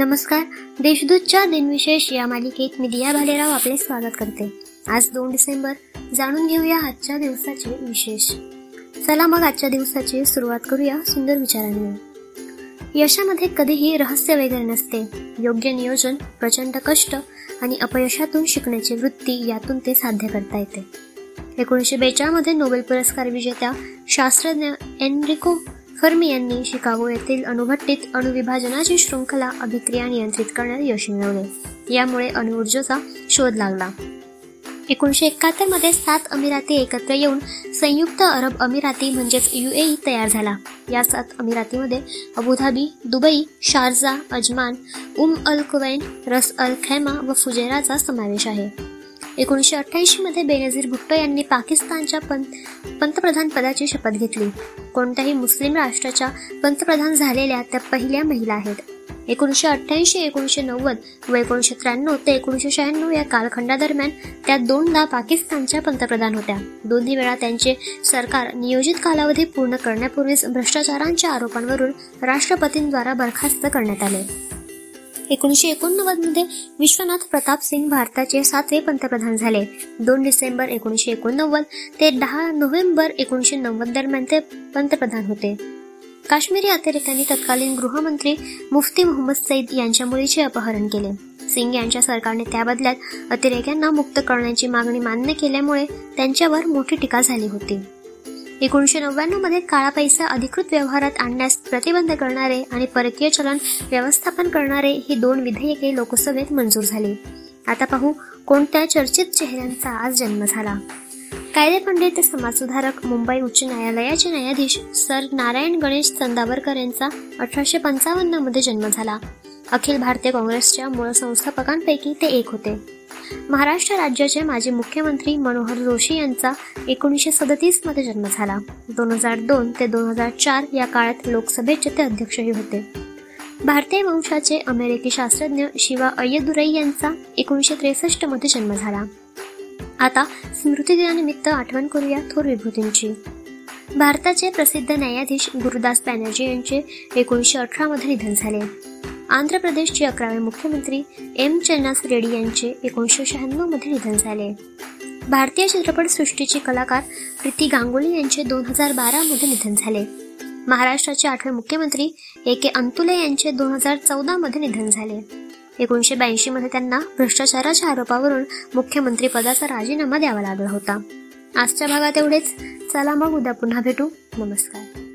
नमस्कार. देशदूतच्या दिनविशेष या मालिकेत मी दिया भालेराव आपले स्वागत करते. आज दोन डिसेंबर. जाणून घेऊया आजच्या दिवसाचे विशेष. चला मग आजच्या दिवसाची सुरुवात करूया सुंदर विचारांनी. यशामध्ये कधीही रहस्य वगैरे नसते. योग्य नियोजन प्रचंड कष्ट आणि अपयशातून शिकण्याची वृत्ती यातून ते साध्य करता येते. एकोणीसशे बेचाळमध्ये नोबेल पुरस्कार विजेत्या शास्त्रज्ञ एनरिको फर्मी यांनी शिकागो येथील अणुभट्टीत अणुविभाजनाची शृंखला अभिक्रिया नियंत्रित करण्यात यश मिळवले. यामुळे अणुऊर्जेचा शोध लागला. एकोणीसशे एकाहत्तरमध्ये सात अमिराती एकत्र येऊन संयुक्त अरब अमिराती म्हणजेच युएई तयार झाला. या सात अमिरातीमध्ये Abu Dhabi Dubai Sharjah Ajman Umm Al Quwain Ras Al Khaimah व फुजेराचा समावेश आहे. एकोणीसशे अठ्ठ्याऐंशीमध्ये बेनझीर भुट्टो यांनी पाकिस्तानच्या पंतप्रधान पदाची शपथ घेतली. कोणत्याही मुस्लिम राष्ट्राच्या पंतप्रधान झालेल्या त्या पहिल्या महिला आहेत. एकोणीसशे अठ्ठ्याऐंशी एकोणीसशे नव्वद व एकोणीसशे त्र्याण्णव ते एकोणीसशे शहाण्णव या कालखंडादरम्यान त्या दोनदा पाकिस्तानच्या पंतप्रधान होत्या. दोन्ही वेळा त्यांचे सरकार नियोजित कालावधी पूर्ण करण्यापूर्वीच भ्रष्टाचारांच्या आरोपांवरून राष्ट्रपतींद्वारा बरखास्त करण्यात आले. एकोणीसशे एकोणनव्वदमध्ये विश्वनाथ प्रताप सिंग भारताचे सातवे पंतप्रधान झाले. दोन डिसेंबर एकोणीसशे एकोणनव्वद ते दहा नोव्हेंबर एकोणीसशे नव्वद दरम्यान ते पंतप्रधान होते. काश्मीरी अतिरेक्यांनी तत्कालीन गृहमंत्री मुफ्ती मोहम्मद सईद यांच्या मुलीचे अपहरण केले. सिंग यांच्या सरकारने त्या बदल्यात अतिरेक्यांना मुक्त करण्याची मागणी मान्य केल्यामुळे त्यांच्यावर मोठी टीका झाली होती. एकोणीसशे नव्याण्णवमध्ये काळा पैसा अधिकृत व्यवहारात आणण्यास प्रतिबंध करणारे आणि परकीय चलन व्यवस्थापन करणारे ही दोन विधेयके लोकसभेत मंजूर झाली. आता पाहू कोणत्या चर्चित चेहऱ्यांचा आज जन्म झाला. कायदे पंडित समाजसुधारक मुंबई उच्च न्यायालयाचे न्यायाधीश सर नारायण गणेश चंदावरकर यांचा अठराशे पंचावन्नमध्ये जन्म झाला. अखिल भारतीय काँग्रेसच्या मूळ संस्थापकांपैकी ते एक होते. महाराष्ट्र राज्याचे माजी मुख्यमंत्री मनोहर जोशी यांचा एकोणीसशे सदतीसमध्ये जन्म झाला. दोन हजार दोन ते दोन हजार चार या काळात लोकसभेचे ते अध्यक्षही होते. भारतीय वंशाचे अमेरिकी शास्त्रज्ञ शिवा अय्यदुरई यांचा एकोणीसशे त्रेसष्टमध्ये जन्म झाला. आता स्मृतिदिनानिमित्त आठवण करूया थोर विभूतींची. भारताचे प्रसिद्ध न्यायाधीश गुरुदास बॅनर्जी यांचे एकोणीसशे अठरामध्ये निधन झाले. आंध्र प्रदेशचे अकरावे मुख्यमंत्री एम चन्नास रेड्डी यांचे एकोणीसशे शहाण्णवमध्ये निधन झाले. भारतीय चित्रपटसृष्टीचे कलाकार प्रीती गांगुली यांचे दोन हजार बारामध्ये निधन झाले. महाराष्ट्राचे आठवे मुख्यमंत्री ए के अंतुले यांचे दोन हजार चौदामध्ये निधन झाले. एकोणीसशे ब्याऐंशी मध्ये त्यांना भ्रष्टाचाराच्या आरोपावरून मुख्यमंत्री पदाचा राजीनामा द्यावा लागला होता. आजच्या भागात एवढेच. चला मग उद्या पुन्हा भेटू. नमस्कार.